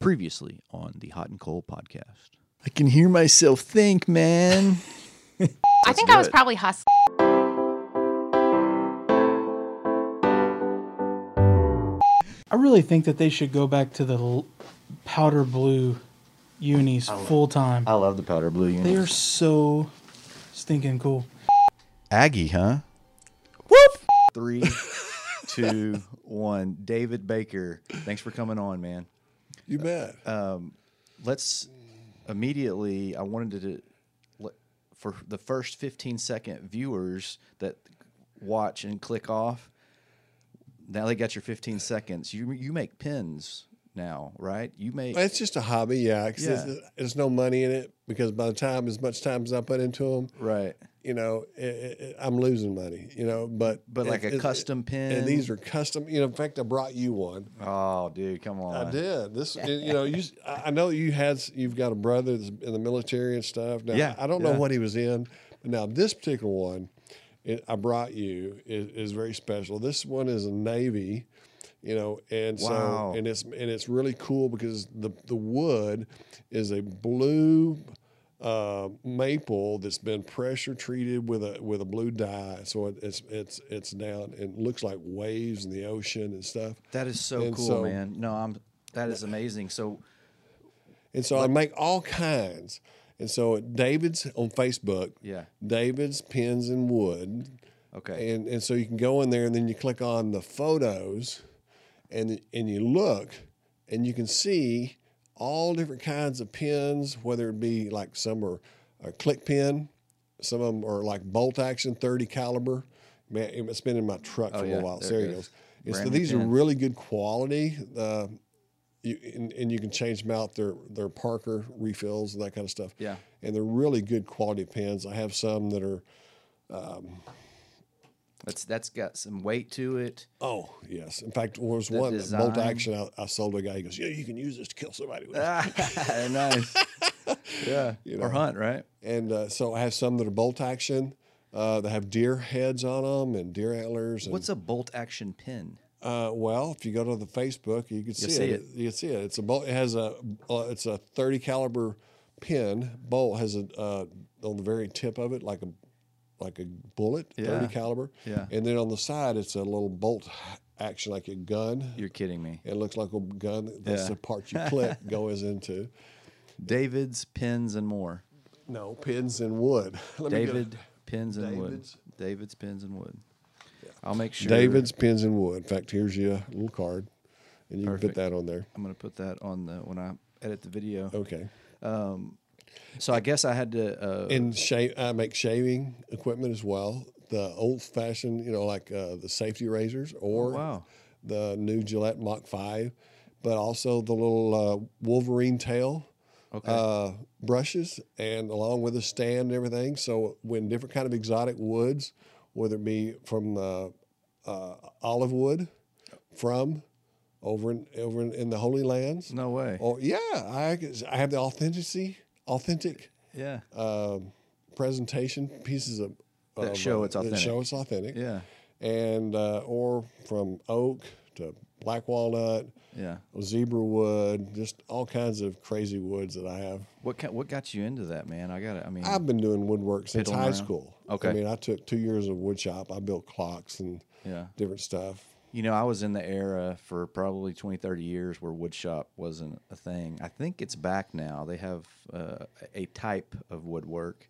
Previously on the Hot and Cold podcast. I can hear myself think, man. I think I was it. probably hustling. I really think that they should go back to the l- powder blue unis full time. I love the powder blue unis. They are so stinking cool. Aggie, huh? Whoop! Three, two, one. David Baker, thanks for coming on, man. You bet. Um, let's immediately. I wanted to for the first fifteen second viewers that watch and click off. Now they got your fifteen seconds. You you make pins now, right? You make It's just a hobby, yeah. 'cause Yeah. There's, there's no money in it because by the time as much time as I put into them, right, you know, it, it, I'm losing money. You know, but but like a custom pin. And these are custom. You know, in fact, I brought you one. oh, dude, come on. I did this. You know, you. I I know you had. You've got a brother that's in the military and stuff. Now, Yeah, I don't yeah. know what he was in, but now this particular one, it, I brought you is, is very special. This one is a navy, you know, and Wow. so and it's and it's really cool because the the wood is a blue uh, maple that's been pressure treated with a with a blue dye. So it, it's it's it's down and looks like waves in the ocean and stuff. That is so And cool, so- man. No, I'm. That is amazing. So And so I make all kinds. And so David's on Facebook. Yeah. David's Pens and Wood. okay, And and so you can go in there and then you click on the photos and and you look and you can see all different kinds of pins, whether it be like some are a click pin, some of them are like bolt action 30 caliber. Man, it's been in my truck for Oh, a yeah, while. there There, it goes. And so Brand new these are really good quality. Uh, you, and, and you can change them out. They're, they're Parker refills and that kind of stuff. Yeah. And they're really good quality pens. I have some that are that's that's got some weight to it. Oh yes. In fact, there was The one bolt action I, I sold to a guy. He goes, "Yeah, you can use this to kill somebody." With. nice. yeah, You know. or hunt, right? And uh, so I have some that are bolt action. Uh, that have deer heads on them and deer antlers. And, What's a bolt action pin? uh, well, if you go to the Facebook, you can see, see it. it. You can see it. It's a bolt. It has a uh, it's a thirty caliber pin. Bolt has a uh, on the very tip of it like a like a bullet, Yeah. thirty caliber. Yeah. And then on the side, it's a little bolt action like a gun. You're kidding me. It looks like a gun. That's Yeah. the part you click goes into. David's pins and more. No, pins and wood. Let David pins and wood. David's. David's pins and wood. I'll make sure. David's pins and wood. In fact, here's your little card, and you Perfect. can put that on there. I'm gonna put that on the when I edit the video. Okay. Um, So I guess I had to. Uh, And shave. I make shaving equipment as well. The old fashioned, you know, like uh, the safety razors, or Oh, wow. the new Gillette Mach Five, but also the little uh, Wolverine tail. Okay. uh, brushes and along with a stand and everything. So when different kind of exotic woods, whether it be from uh, uh, olive wood, from over in over in, in the Holy Lands, no way. or yeah, I I have the authenticity, authentic yeah. um, presentation pieces of That of, show uh, it's That authentic. show it's authentic. Yeah. and uh, or from oak to black walnut, Yeah. zebra wood, just all kinds of crazy woods that I have. What ca- what got you into that, man? I got it. I mean, I've been doing woodwork since high around? school. Okay. I mean, I took two years of wood shop. I built clocks and yeah. different stuff. You know, I was in the era for probably 20, 30 years where woodshop wasn't a thing. I think it's back now. They have uh, a type of woodwork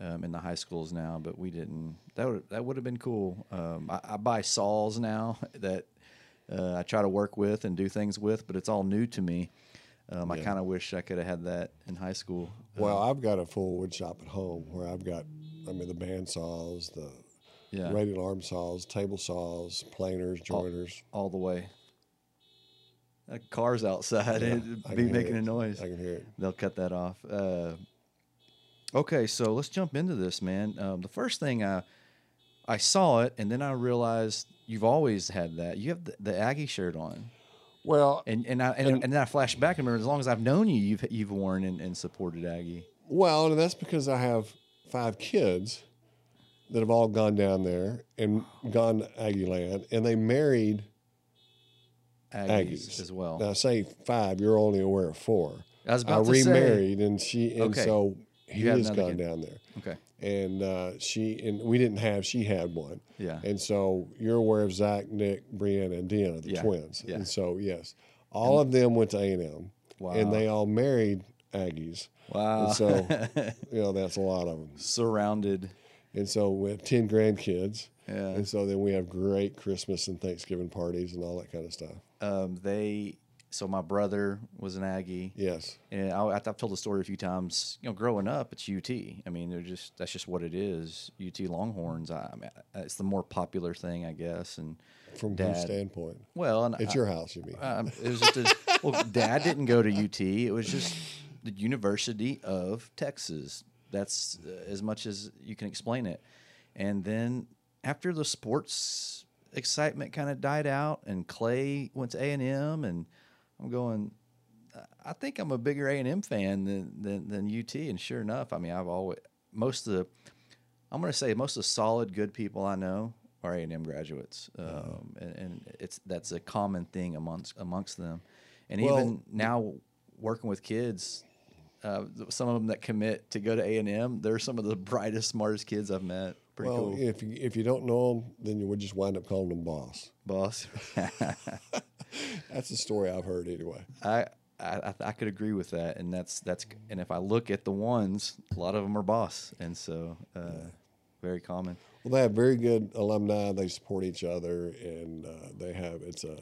um, in the high schools now, but we didn't. That would that would have been cool. Um, I, I buy saws now that uh, I try to work with and do things with, but it's all new to me. Um, I kind of wish I could have had that in high school. Well, I've got a full woodshop at home where I've got, I mean, the band saws, the Yeah, radial arm saws, table saws, planers, joiners. all the way. That car's outside. Yeah, It'd be making it. a noise. I can hear it. They'll cut that off. Uh, okay, so let's jump into this, man. Um, the first thing I I saw it, and then I realized you've always had that. You have the, the Aggie shirt on, Well, and and I and, and then I flashed back and remember as long as I've known you, you've you've worn and, and supported Aggie. well, and that's because I have five kids that have all gone down there and gone to Aggie Land, and they married Aggies, as well. Now, say five, you're only aware of four. I was about to say- remarried, and she, and Okay. so he has gone kid. down there. okay. and uh, she and we didn't have she had one Yeah. and so you're aware of zach nick brianna and deanna the Yeah, twins yeah. and so yes all of them went to a&m Wow. and they all married aggies Wow. and so you know that's a lot of them Surrounded. And so we have 10 grandkids Yeah. and so then we have great christmas and thanksgiving parties and all that kind of stuff Um, they. So my brother was an Aggie. yes And I, I've told the story a few times. You know, growing up, it's UT. I mean, they're just that's just what it is. UT Longhorns. I, I mean, it's the more popular thing, I guess. And from Dad. whose standpoint well, and it's I- your house you mean Um, it was just a, well, Dad didn't go to UT. It was just the University of Texas. That's uh, as much as you can explain it. And then after the sports excitement kind of died out, and Clay went to A and M, and I'm going. I think I'm a bigger A and M fan than, than than UT. And sure enough, I mean, I've always most of the I'm going to say most of the solid, good people I know are A and M graduates, um, and, and it's that's a common thing amongst amongst them. And Well- even now, working with kids, uh, some of them that commit to go to A and M, they're some of the brightest, smartest kids I've met. Pretty well cool, if, you, if you don't know them then you would just wind up calling them boss boss. that's the story i've heard anyway I, I I could agree with that, and that's that's and if I look at the ones, a lot of them are boss, and so uh, very common. Well, they have very good alumni. They support each other, and uh, they have it's a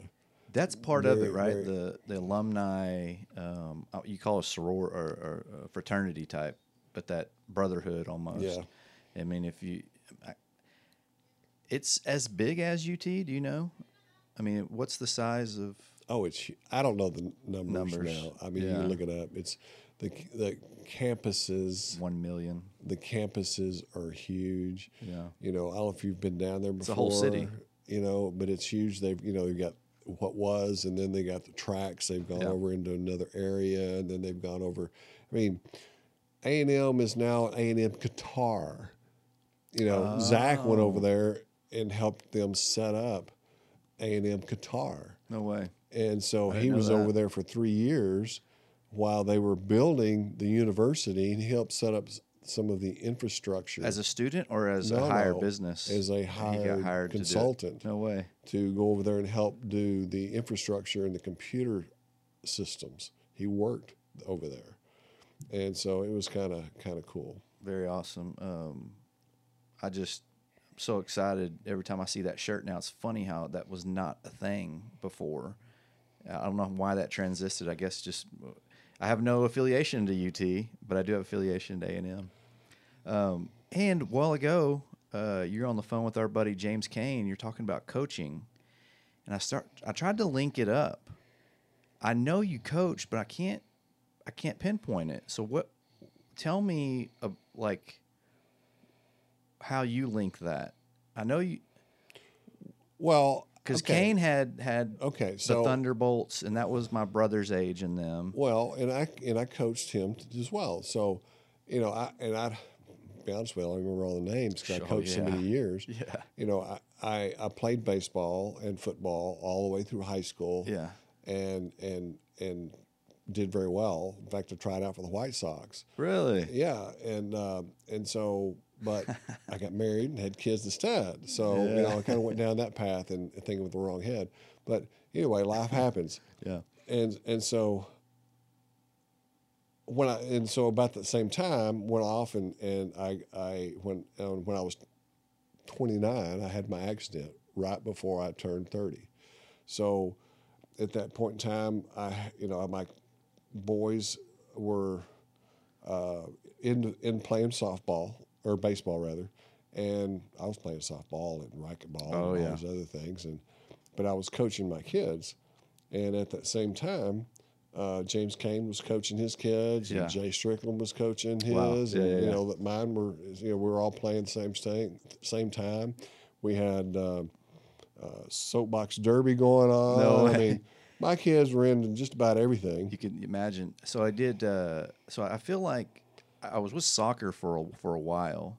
That's part of it, right? very- The the alumni, um, uh, you call it soror or, or uh, fraternity type, but that brotherhood almost. Yeah. I mean, if you, I, it's as big as UT. Do you know? I mean, what's the size of? oh, it's I don't know the numbers, Numbers. now. I mean, you Yeah. can look it up. It's the the campuses. One million. The campuses are huge. Yeah. You know, I don't know if you've been down there before. It's a whole city. You know, but it's huge. They've you know they've got what was, and then they got the tracks. They've gone Yeah. over into another area, and then they've gone over. I mean, A and M is now A and M Qatar. You know, Zach went Oh. over there and helped them set up A and M Qatar, No way. and so he was that. over there for three years while they were building the university, and he helped set up some of the infrastructure As a student or as No, a higher no. business? as a hired, hired to do it. consultant No way. to go over there and help do the infrastructure and the computer systems. He worked over there, and so it was kind of kind of cool. Very awesome. Um, I just I'm so excited every time I see that shirt now. It's funny how that was not a thing before. I don't know why that transisted I guess just I have no affiliation to UT, but I do have affiliation to A and M. Um, and while ago, uh, you're on the phone with our buddy James Kane. You're talking about coaching, and I start. I tried to link it up. I know you coach, but I can't. I can't pinpoint it. So what? Tell me, uh, like, how you link that. I know you Well, because okay. Kane had had Okay, the Thunderbolts, and that was my brother's age in them. Well, and I and I coached him as well. So, you know, I and I be honest with you, I don't remember all the names because I Oh, coached so many years. Yeah. You know, I, I I played baseball and football all the way through high school. Yeah. And and and did very well. In fact, I tried out for the White Sox. Really? Yeah, and uh, and so, but I got married and had kids instead. So you know, I kind of went down that path and thinking with the wrong head. But anyway, life happens Yeah. and and so when I and so about the same time went off and and I I when uh, when I was 29 I had my accident right before I turned 30 so at that point in time I you know my boys were uh, in in playing softball or baseball rather and I was playing softball and racquetball Oh, and yeah. all these other things and but I was coaching my kids and at that same time, uh, James Kane was coaching his kids, Yeah. and Jay Strickland was coaching his, Wow. Yeah, and yeah, you yeah. know that mine were, you know, we were all playing the same same same time. We had uh, uh, soapbox derby going on. No I mean, my kids were into just about everything. You can imagine. So I did. Uh, so I feel like I was with soccer for a, for a while,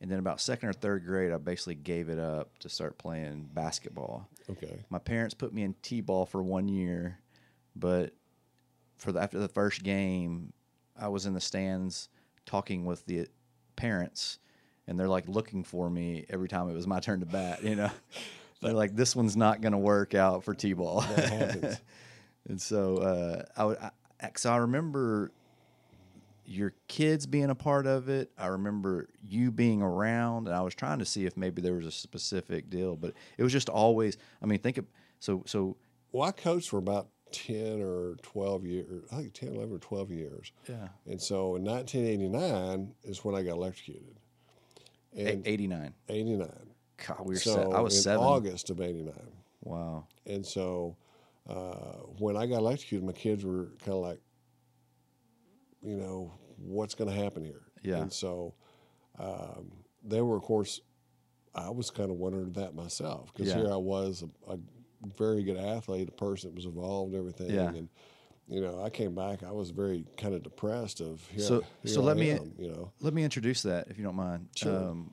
and then about second or third grade, I basically gave it up to start playing basketball. Okay. My parents put me in t-ball for one year, but for the, after the first game, I was in the stands talking with the parents, and they're like looking for me every time it was my turn to bat. You know, they're like, "This one's not going to work out for t-ball." And so uh, I would, I, 'cause I remember your kids being a part of it. I remember you being around, and I was trying to see if maybe there was a specific deal, but it was just always. I mean, think of so so. Well, I coached for about 10 or 12 years, I think 10, 11 or 12 years. Yeah. And so in 1989 is when I got electrocuted. And Eighty nine. 89. God, we were. so I was in seven. August of 89. Wow. And so uh, when I got electrocuted, my kids were kind of like, you know, what's going to happen here? Yeah. And so um, they were, of course, I was kind of wondering that myself because Yeah. here I was, a, a very good athlete, a person that was involved in everything. Yeah. And, you know, I came back, I was very kind of depressed of here, So- here so I let me- you know. Let me introduce that, if you don't mind. Sure. Um,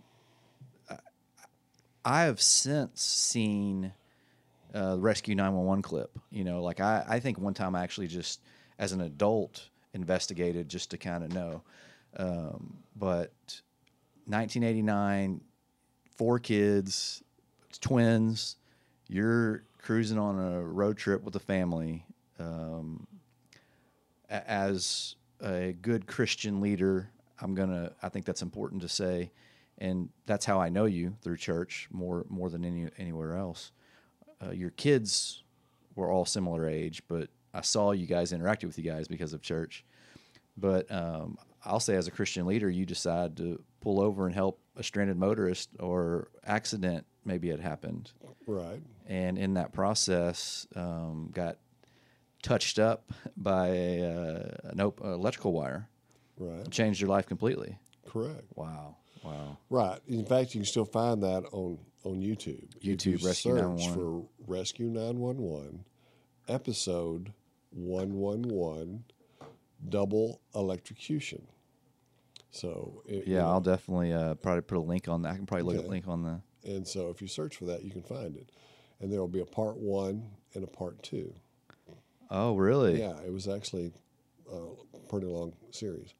I, I have since seen uh, the Rescue 911 clip. You know, like I, I think one time I actually just, as an adult, investigated just to kind of know. Um, but 1989, four kids, twins. You're cruising on a road trip with a family. Um, as a good Christian leader, I'm gonna. I think that's important to say, and that's how I know you through church more more than any anywhere else. Uh, your kids were all similar age, but I saw you guys interacted with you guys because of church. But um, I'll say, as a Christian leader, you decide to pull over and help a stranded motorist or accident maybe had happened, Right. and in that process, um, got touched up by a, uh, an op- electrical wire, Right. changed your life completely. Correct. Wow, wow. Right. In fact, you can still find that on on YouTube. YouTube, you Rescue search 911. for Rescue 911 episode 111 double electrocution. So it, you Yeah, know, I'll definitely uh, probably put a link on that. I can probably look at Okay. a link on the. and so if you search for that, you can find it, and there will be a part one and a part two. Oh, really? Yeah, it was actually a pretty long series.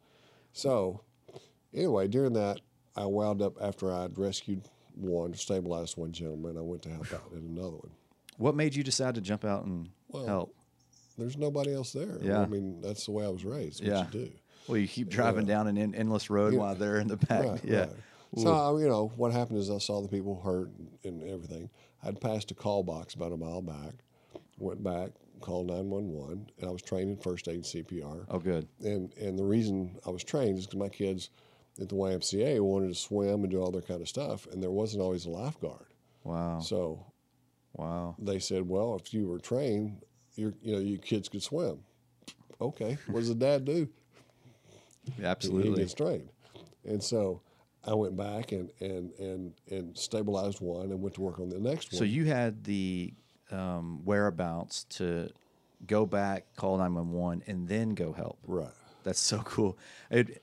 So, anyway, during that, I wound up after I'd rescued one, stabilized one gentleman. I went to help out in another one. What made you decide to jump out and Well, help? There's nobody else there. Yeah. I mean, that's the way I was raised. What Yeah. you do. Well, you keep driving down an en- endless road Yeah. while they're in the back. Right, yeah. right. So I, you know what happened is I saw the people hurt and, everything. I'd passed a call box about a mile back, went back, called nine one one, and I was trained in first aid and CPR. Oh, good. And and the reason I was trained is because my kids at the YMCA wanted to swim and do all their kind of stuff, and there wasn't always a lifeguard. Wow. So Wow. they said, well, if you were trained, your you know your kids could swim. Okay, what does the dad do? Yeah, he absolutely. gets trained. And so I went back and, and, and, and stabilized one and went to work on the next one. So you had the um, whereabouts to go back, call 911, and then go help. right. That's so cool. It,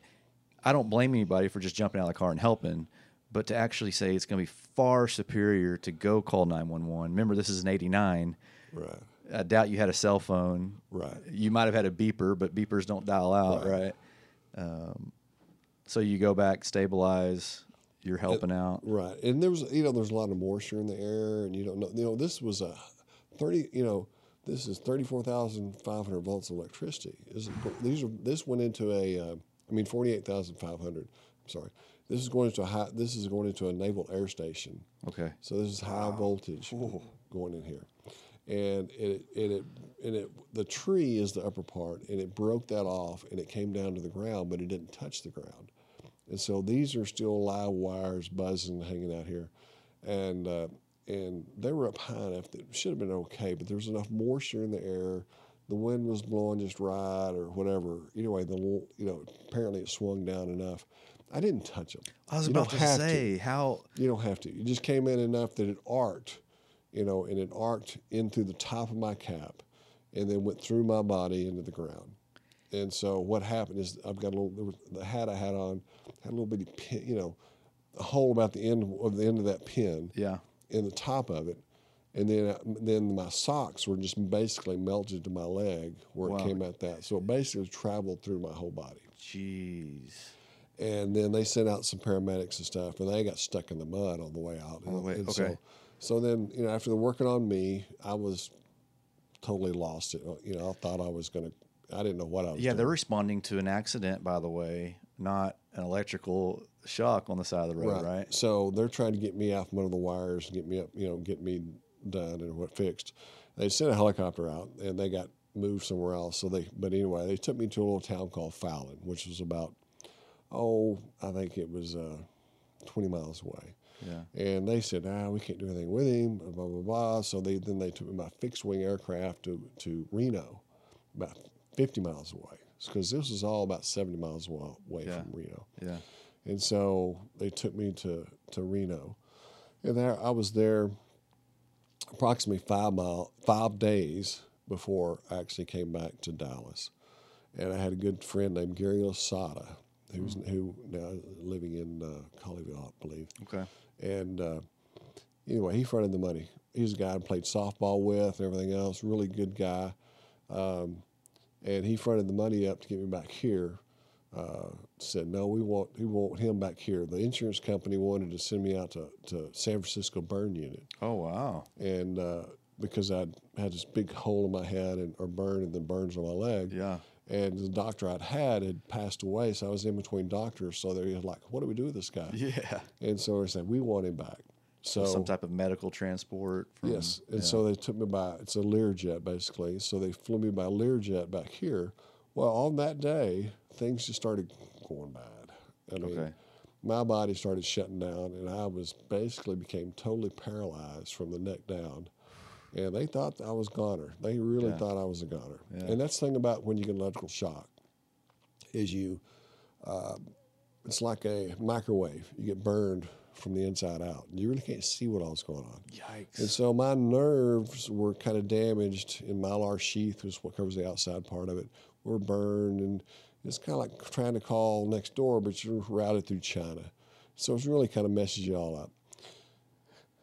I don't blame anybody for just jumping out of the car and helping, but to actually say it's going to be far superior to go call 911. Remember, this is an 89. Right. I doubt you had a cell phone. Right. You might have had a beeper, but beepers don't dial out, Right. right? Um, so you go back, stabilize, you're helping out. Right. And there was, you know, there's a lot of moisture in the air and you don't know, you know, this was a 30, you know, this is 34,500 volts of electricity. This is, these are, this went into a, uh, I mean, 48,500. I'm sorry. This is going into a high, this is going into a naval air station. Okay. So this is high voltage going in here, and it and it and it the tree is the upper part, and it broke that off, and it came down to the ground, but it didn't touch the ground, and so these are still live wires buzzing, hanging out here, and uh, and they were up high enough that it should have been okay, but there was enough moisture in the air. The wind was blowing just right, or whatever. Anyway, the you know, apparently it swung down enough. I didn't touch them. I was You about to say how. You don't have to. You just came in enough that it arced, you know, and it arced in through the top of my cap, and then went through my body into the ground. And so what happened is I've got a little the hat I had on had a little bitty pin, you know, a hole about the end of the end of that pin Yeah. in the top of it, and then uh, then my socks were just basically melted to my leg where Wow. it came out that. So it basically traveled through my whole body. Jeez. And then they sent out some paramedics and stuff, and they got stuck in the mud on the way out. On the way- And okay. So, so then you know after they're working on me, I was totally lost. It. You know, I thought I was gonna. I didn't know what I was. Doing. Yeah, doing. they're responding to an accident, by the way, not an electrical shock on the side of the road, right? So they're trying to get me out from under the wires and get me up, you know, get me done and what fixed. They sent a helicopter out and they got moved somewhere else. So they, but anyway, they took me to a little town called Fallon, which was about, oh, I think it was uh, 20 miles away. Yeah. And they said, ah, we can't do anything with him, blah, blah, blah. So they, then they took my fixed wing aircraft to, to Reno, about 50 miles away. Because this was all about 70 miles away Yeah. from Reno. Yeah. And so they took me to, to Reno. And there I was there approximately five mile five days before I actually came back to Dallas. And I had a good friend named Gary Losada, who's who now living in uh, Colleyville, I believe. Okay. And uh, anyway, he fronted the money. He's a guy I played softball with and everything else. Really good guy. Um, and he fronted the money up to get me back here. Uh, said no, we want we want him back here. The insurance company wanted to send me out to, to San Francisco burn unit, Oh wow. and uh, because I had this big hole in my head and or burn and then burns on my leg, Yeah. And the doctor I'd had had passed away, so I was in between doctors. So they were like, "What do we do with this guy?" Yeah. And so they said, "We want him back." So Some type of medical transport. From, Yes, and yeah. so they took me by it's a Learjet basically. So they flew me by Learjet back here. Well, on that day, things just started going bad. I mean, Okay. my body started shutting down, and I was basically became totally paralyzed from the neck down. And they thought I was goner. They really Yeah. thought I was a goner. Yeah. And that's the thing about when you get electrical shock, is you, uh, it's like a microwave. You get burned from the inside out. You really can't see what all's going on. Yikes. And so my nerves were kind of damaged, and myelin sheath was what covers the outside part of it. Were burned, and it's kind of like trying to call next door, but you're routed through China. So it's really kind of messes you all up.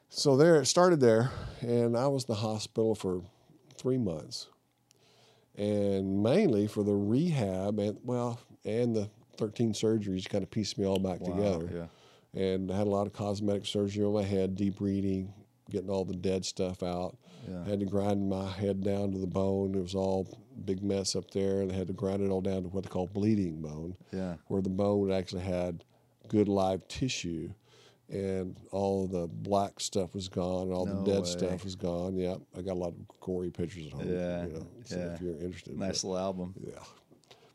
So there, it started there, and I was in the hospital for three months, and mainly for the rehab and well, and the 13 surgeries kind of pieced me all back Wow, together Yeah. and I had a lot of cosmetic surgery on my head, deep breathing, getting all the dead stuff out. Yeah. Had to grind my head down to the bone. It was all big mess up there, and I had to grind it all down to what they call bleeding bone, Yeah. where the bone actually had good live tissue, and all the black stuff was gone, and all No the dead way. stuff was gone. Yeah, I got a lot of gory pictures at home. Yeah, you know, so yeah. if you're interested. Nice but, little album. yeah.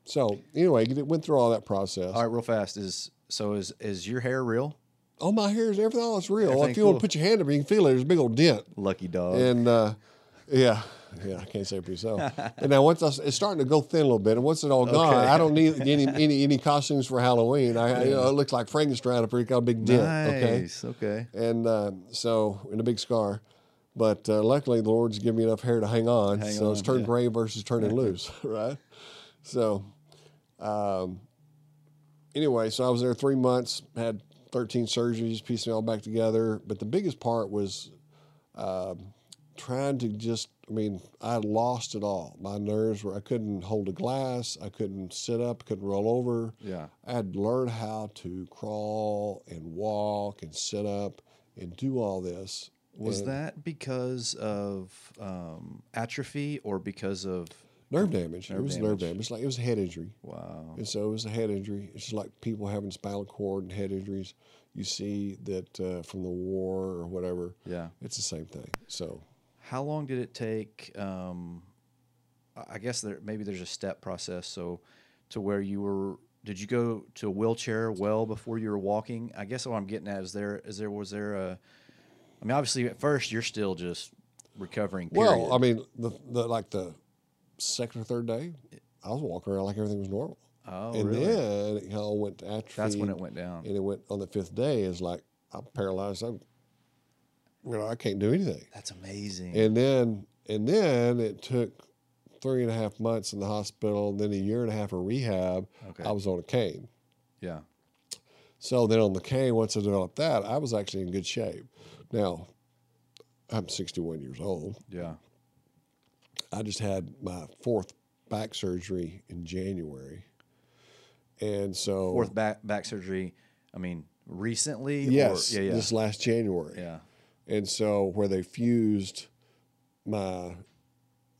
So anyway, it went through all that process. All right, real fast. Is so is is your hair real? Oh, my hair is everything. All is real. Everything if you want to put your hand up, you can feel it. There's a big old dent. Lucky dog. And uh, yeah, yeah, I can't say it for yourself. and now once I, it's starting to go thin a little bit, and once it's all gone, Okay. I don't need any any any costumes for Halloween. I, you know, it looks like Frankenstein up here, got a big dent. Okay, nice. Okay. and uh, so and a big scar. But uh, luckily, the Lord's given me enough hair to hang on. Hang so it's on, turned yeah. gray versus turning loose, right? So, um, anyway, so I was there three months, had 13 surgeries, pieced me all back together. But the biggest part was um, trying to just, I mean, I lost it all. My nerves were, I couldn't hold a glass, I couldn't sit up, couldn't roll over. Yeah. I had to learn how to crawl and walk and sit up and do all this. Was And that because of um, atrophy or because of nerve damage? Nerve it was nerve damage. damage. Like it was a head injury. wow? And so it was a head injury. It's just like people having spinal cord and head injuries. You see that uh, from the war or whatever. Yeah. It's the same thing. So How long did it take? Um, I guess there maybe there's a step process. So to where you were, did you go to a wheelchair well before you were walking? I guess what I'm getting at is there is there was there a? I mean, obviously at first you're still just recovering. Period. well, I mean, the, the like the second or third day, I was walking around like everything was normal. oh, and really? then it all went to atrophy. That's when it went down. And it went on the fifth day. Is like I'm paralyzed. I'm, you know, I can't do anything. That's amazing. And then and then it took three and a half months in the hospital, and then a year and a half of rehab. Okay. I was on a cane. yeah. So then on the cane, once I developed that, I was actually in good shape. Now, I'm 61 years old. Yeah. I just had my fourth back surgery in January, and so Fourth back back surgery. I mean, recently. yes, Or, yeah. Yeah. this last January. yeah. And so where they fused my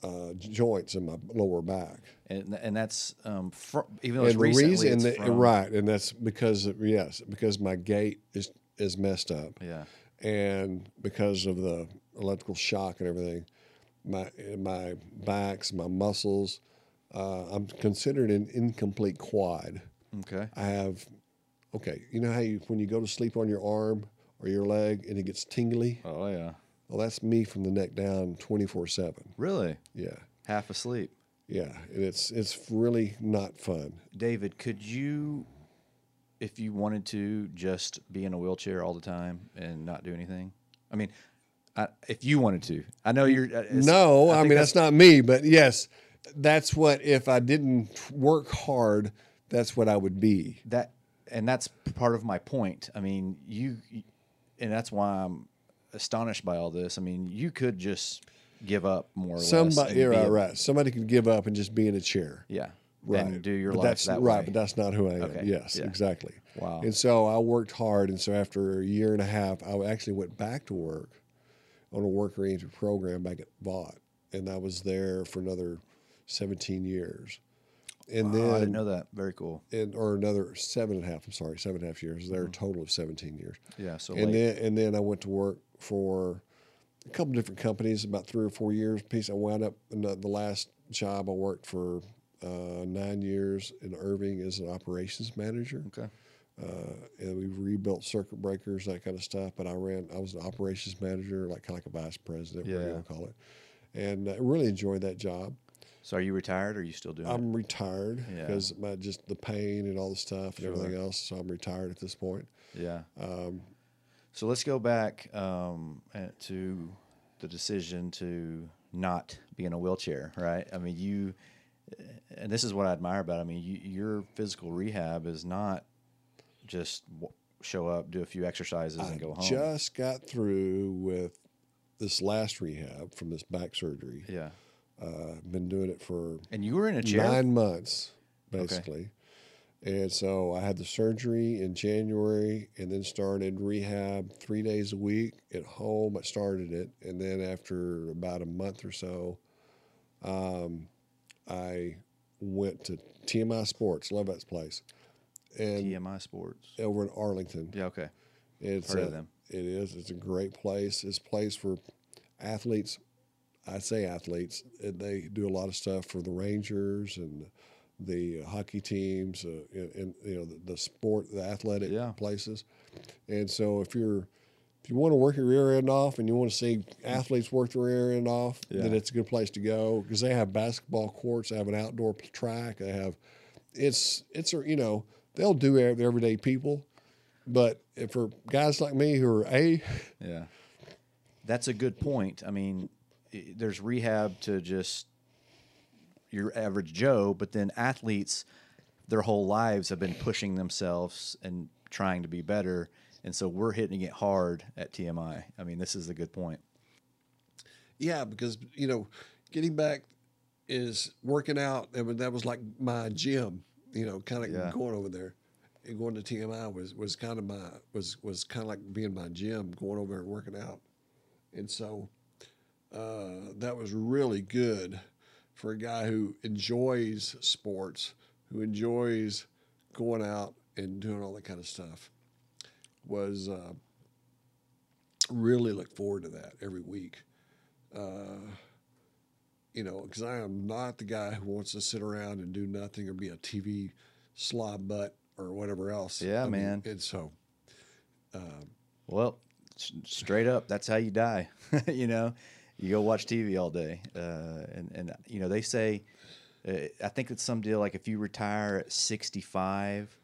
uh, joints in my lower back. And and that's um fr- even though it's and the recently. reason, it's that, from- right, and that's because of, yes, because my gait is is messed up, Yeah. and because of the electrical shock and everything, my my backs, my muscles, uh, I'm considered an incomplete quad. Okay. I have, okay, you know how you when you go to sleep on your arm or your leg and it gets tingly. Oh yeah. Well, that's me from the neck down, twenty four seven. Really? Yeah, Half asleep. yeah, and it's it's really not fun. David, could you, if you wanted to, just be in a wheelchair all the time and not do anything? I mean, I, if you wanted to, I know you're. uh, No, I, think mean that's, not me, but yes, that's what if I didn't work hard, that's what I would be. that, and that's part of my point. I mean, you, and that's why I'm astonished by all this. I mean, you could just give up more or. Somebody, be right, a- right. Somebody could give up and just be in a chair. Yeah. Right. And do your but life that's, that right, way. but that's not who I am. Okay, Yes, yeah. exactly. Wow. And so I worked hard, and so after a year and a half, I actually went back to work on a work arrangement program back at Vought, and I was there for another 17 years. And Wow, then I didn't know that. Very cool. and or another seven and a half. I'm sorry, seven and a half years. There a total of 17 years. Yeah. So and late. then and then I went to work for a couple different companies, about three or four years. Piece I wound up in the, the last job I worked for uh, nine years in Irving as an operations manager, okay. uh, and we rebuilt circuit breakers, that kind of stuff. But I ran, I was an operations manager, like kind of like a vice president, whatever you want to call it, and I really enjoyed that job. So are you retired or are you still doing? I'm retired Yeah. because my just the pain and all the stuff and Sure. everything else. So I'm retired at this point. Yeah. Um, So let's go back um, to the decision to not be in a wheelchair, right? I mean, you, and this is what I admire about. It. I mean, you, your physical rehab is not just w- show up, do a few exercises, and go home. Just got through with this last rehab from this back surgery. yeah, Uh, been doing it for and you were in a chair. nine months, basically. And so I had the surgery in January and then started rehab three days a week at home. I started it. And then after about a month or so, um, I went to TMI Sports, love that place, and TMI Sports. over in Arlington. Yeah, okay. It's Heard of them. It is. It's a great place. It's a place for athletes. I say athletes. and They do a lot of stuff for the Rangers and the hockey teams, uh, and, and you know the, the sport, the athletic Yeah. places. And so, if you're if you want to work your rear end off and you want to see athletes work their rear end off, then it's a good place to go because they have basketball courts, they have an outdoor track, they have it's it's a you know they'll do everyday people, but if for guys like me who are a Yeah. That's a good point. I mean, there's rehab to just your average Joe, but then athletes, their whole lives have been pushing themselves and trying to be better. And so we're hitting it hard at TMI. I mean, this is a good point. Yeah, because you know, getting back is working out. I mean, that was like my gym. You know, kind of Yeah. going over there and going to TMI was was kind of my was was kind of like being my gym, going over and working out. And so uh, that was really good for a guy who enjoys sports, who enjoys going out and doing all that kind of stuff. Was uh, really look forward to that every week you know, because I am not the guy who wants to sit around and do nothing or be a TV slob butt or whatever else. Yeah, I mean, man. and so, Well, s- straight up, that's how you die. you know, you go watch TV all day, uh, and and you know they say, uh, I think it's some deal like if you retire at sixty five,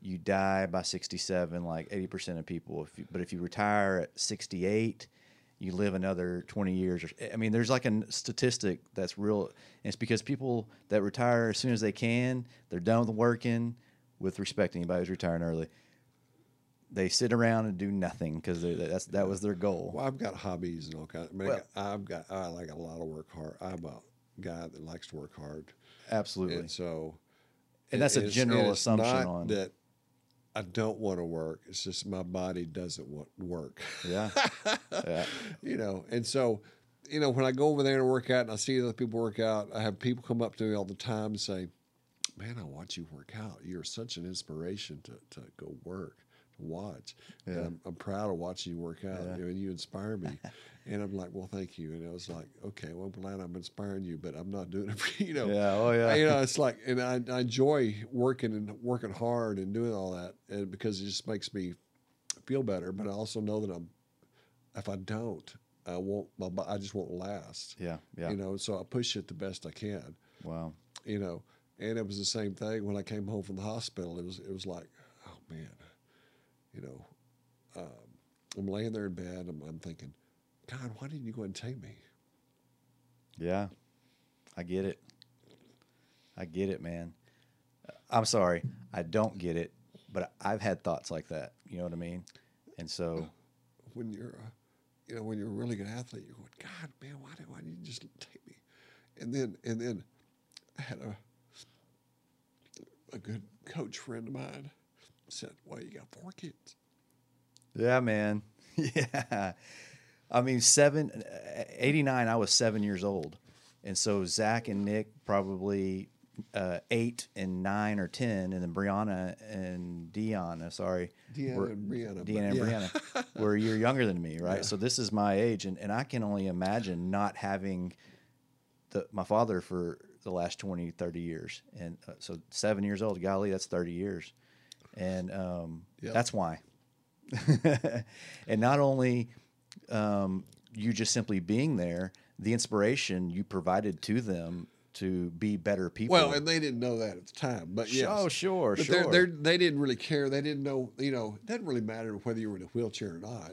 you die by sixty seven, like eighty percent of people. If you, but if you retire at sixty eight, you live another twenty years. I mean, there's like a statistic that's real. It's because people that retire as soon as they can, they're done with working. With respect to anybody who's retiring early, they sit around and do nothing because that's that was their goal. Well, I've got hobbies and all kinds. I mean, Well- I've got I like a lot of work hard. I'm a guy that likes to work hard, Absolutely. and so And that's a general and it's assumption not on- that. I don't want to work. It's just my body doesn't want work. yeah. yeah. you know, and so, you know, when I go over there to work out and I see other people work out, I have people come up to me all the time and say, "Man, I watch you work out. You're such an inspiration to to go work." Watch, and Yeah. I'm, I'm proud of watching you work out, Yeah. and you inspire me. and I'm like, well, thank you. And I was like, okay, well, I'm glad I'm inspiring you, but I'm not doing it for you. You know, Yeah. Oh yeah. you know, it's like, and I, I enjoy working and working hard and doing all that, and because it just makes me feel better. But I also know that I'm, if I don't, I won't. My, I just won't last. yeah. Yeah. You know, so I push it the best I can. wow. You know, and it was the same thing when I came home from the hospital. It was, it was like, oh man, you know, um, I'm laying there in bed. I'm, I'm thinking, God, why didn't you go and take me? Yeah, I get it. I get it, man. I'm sorry, I don't get it, but I've had thoughts like that. You know what I mean? And so, when you're, a, you know, when you're a really good athlete, you're going, God, man, why did why didn't you just take me? And then and then I had a a good coach friend of mine said, Well, you got four kids. yeah, man. Yeah. I mean, seven, uh, 89, I was seven years old. And so Zach and Nick probably uh, eight and nine or 10. And then Brianna and Deanna, sorry. Deanna were- and Brianna, Deanna and yeah. Brianna were a year younger than me, right? Yeah. So this is my age. And, and I can only imagine not having the, my father for the last 20, 30 years. And uh, so seven years old, golly, that's 30 years. And um, Yep. that's why. and not only um, you just simply being there, the inspiration you provided to them to be better people. Well, and they didn't know that at the time, but yeah, oh, sure, But sure. they're, they're, they didn't really care. They didn't know, you know, it doesn't really matter whether you were in a wheelchair or not.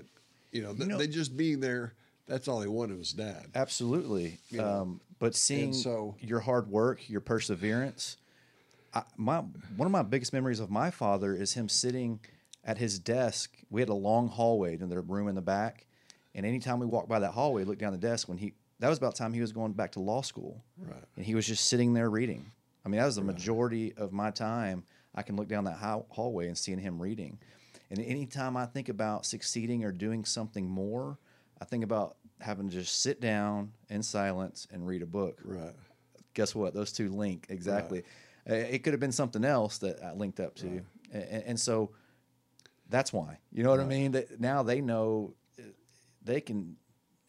You know, th- know- they just being there, that's all they wanted was dad. Absolutely. You know, um, but seeing so- your hard work, your perseverance, I, my one of my biggest memories of my father is him sitting at his desk. We had a long hallway in the room in the back, and anytime we walked by that hallway, looked down the desk when he that was about the time he was going back to law school, Right. and he was just sitting there reading. I mean, that was the majority of my time. I can look down that hall- hallway and seeing him reading. And anytime I think about succeeding or doing something more, I think about having to just sit down in silence and read a book. Right. Guess what? Those two link exactly. Uh, It could have been something else that I linked up to, and, and so that's why. You know what I mean? That now they know uh, they can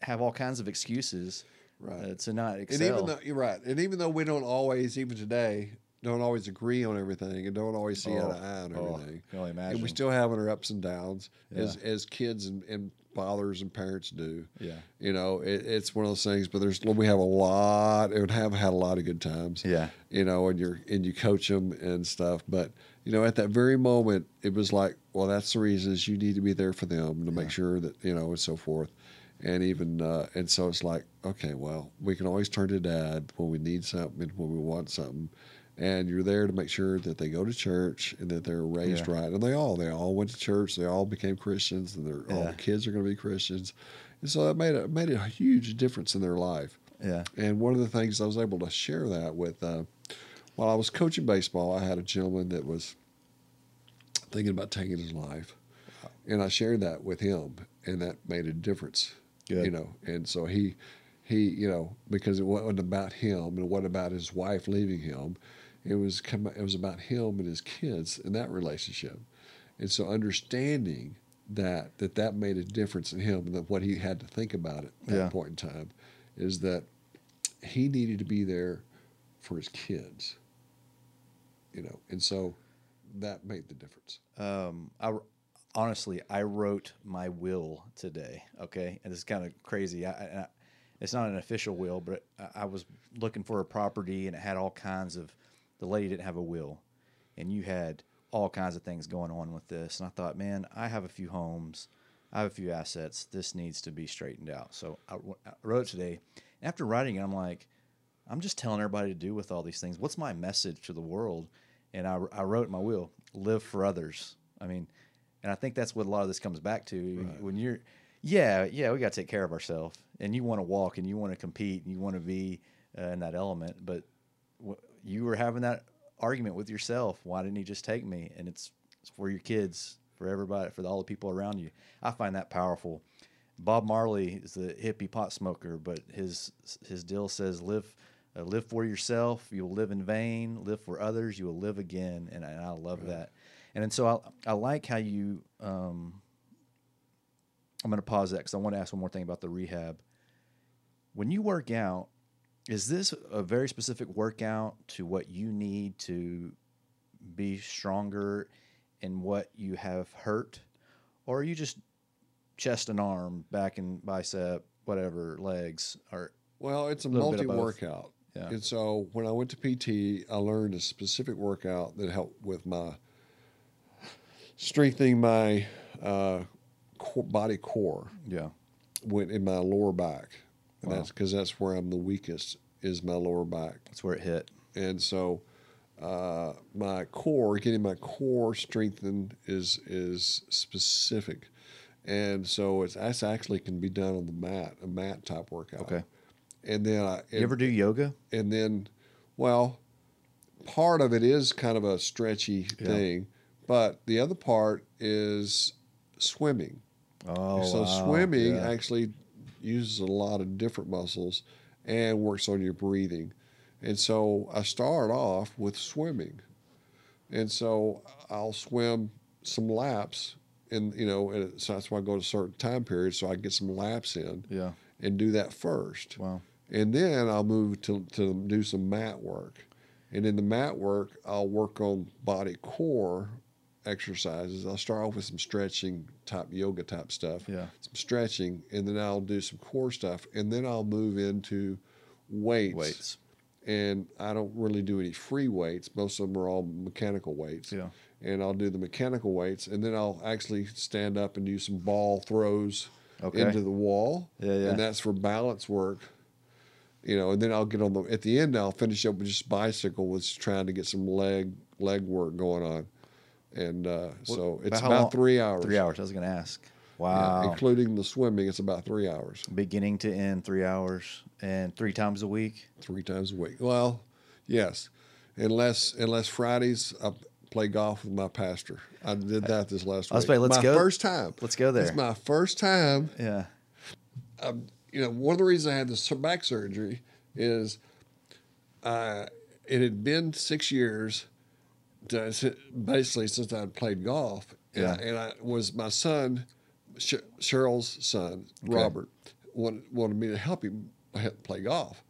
have all kinds of excuses Right. uh, to not And excel. even though you're right, and even though we don't always, even today, don't always agree on everything, and don't always see eye to Oh, eye on oh, everything, can only and imagine. we still having our ups and downs as as kids and, and fathers and parents do. Yeah. you know, it, it's one of those things. But there's we have a lot, and have had a lot of good times. Yeah. you know, and you're and you coach them and stuff. But you know, at that very moment, it was like, well, that's the reason is you need to be there for them to make sure that you know and so forth. And even uh, and so it's like, okay, well, we can always turn to dad when we need something when we want something. And you're there to make sure that they go to church and that they're raised Yeah. right. And they all they all went to church. They all became Christians, and they're, all the kids are going to be Christians. And so that made a made a huge difference in their life. yeah. And one of the things I was able to share that with, uh, while I was coaching baseball, I had a gentleman that was thinking about taking his life, and I shared that with him, and that made a difference. Good. You know, and so he, he, you know, because it wasn't about him, and what about his wife leaving him, it was come, it was about him and his kids and that relationship, and so understanding that that that made a difference in him and that what he had to think about at that Yeah. point in time is that he needed to be there for his kids you know and so that made the difference Um, I honestly, I wrote my will today. Okay, and it's kind of crazy. I, I, it's not an official will, but I was looking for a property, and it had all kinds of. The lady didn't have a will, and you had all kinds of things going on with this. And I thought, man, I have a few homes, I have a few assets. This needs to be straightened out. So I, wrote it today. After writing it, I'm like, I'm just telling everybody to do with all these things. What's my message to the world? And I, I wrote my will, live for others. I mean, And I think that's what a lot of this comes back to. When you're, yeah, yeah, we got to take care of ourselves, and you want to walk, and you want to compete, and you want to be uh, in that element. But w- you were having that argument with yourself. Why didn't he just take me? And it's, it's for your kids, for everybody, for all the people around you. I find that powerful. Bob Marley is the hippie pot smoker, but his his deal says live uh, live for yourself, you'll live in vain. Live for others, you will live again. And, I- and I love that. And, and so I I like how you. Um, I'm going to pause that because I want to ask one more thing about the rehab. When you work out, is this a very specific workout to what you need to be stronger in what you have hurt, or are you just chest and arm, back and bicep, whatever, legs, or Well, it's a bit multi workout. Yeah. And so when I went to PT, I learned a specific workout that helped with my strengthening my uh, core, body core yeah, went in my lower back. And Wow. that's because that's where I'm the weakest is my lower back. that's where it hit. And so uh, my core, getting my core strengthened is is specific. And so it's that's actually can be done on the mat, a mat type workout. Okay. And then I You ever do yoga? and then well part of it is kind of a stretchy Yeah. thing but the other part is swimming Oh, so wow. swimming Yeah. actually uses a lot of different muscles and works on your breathing and so i start off with swimming and so i'll swim some laps and you know and so that's why i go to certain time periods so i get some laps in Yeah. and do that first Wow. and then I'll move to, to do some mat work. And in the mat work, I'll work on body core exercises. I'll start off with some stretching type yoga type stuff, Yeah. some stretching, and then I'll do some core stuff. And then I'll move into weights. Weights. And I don't really do any free weights. Most of them are all mechanical weights. Yeah. And I'll do the mechanical weights, and then I'll actually stand up and do some ball throws Okay. into the wall. Yeah, yeah. And that's for balance work you know, and then I'll get on the at the end. I'll finish up with just bicycle, was trying to get some leg leg work going on, and uh, so it's about three hours. Three hours. I was going to ask. Yeah, Wow. including the swimming. It's about three hours, Beginning to end, three hours, and three times a week. three times a week. Well, yes, unless unless Fridays I play golf with my pastor. I did that this last I was week. saying, let's my go- First time. let's go there. It's my first time Yeah. you know, one of the reasons I had this back surgery is uh, it had been six years, basically since I'd played golf, and, I, and I was my son, Cheryl's son, Robert, wanted, wanted me to help him play golf,